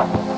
Bye.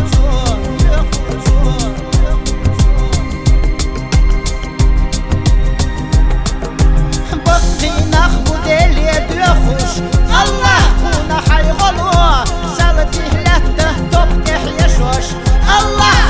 alive.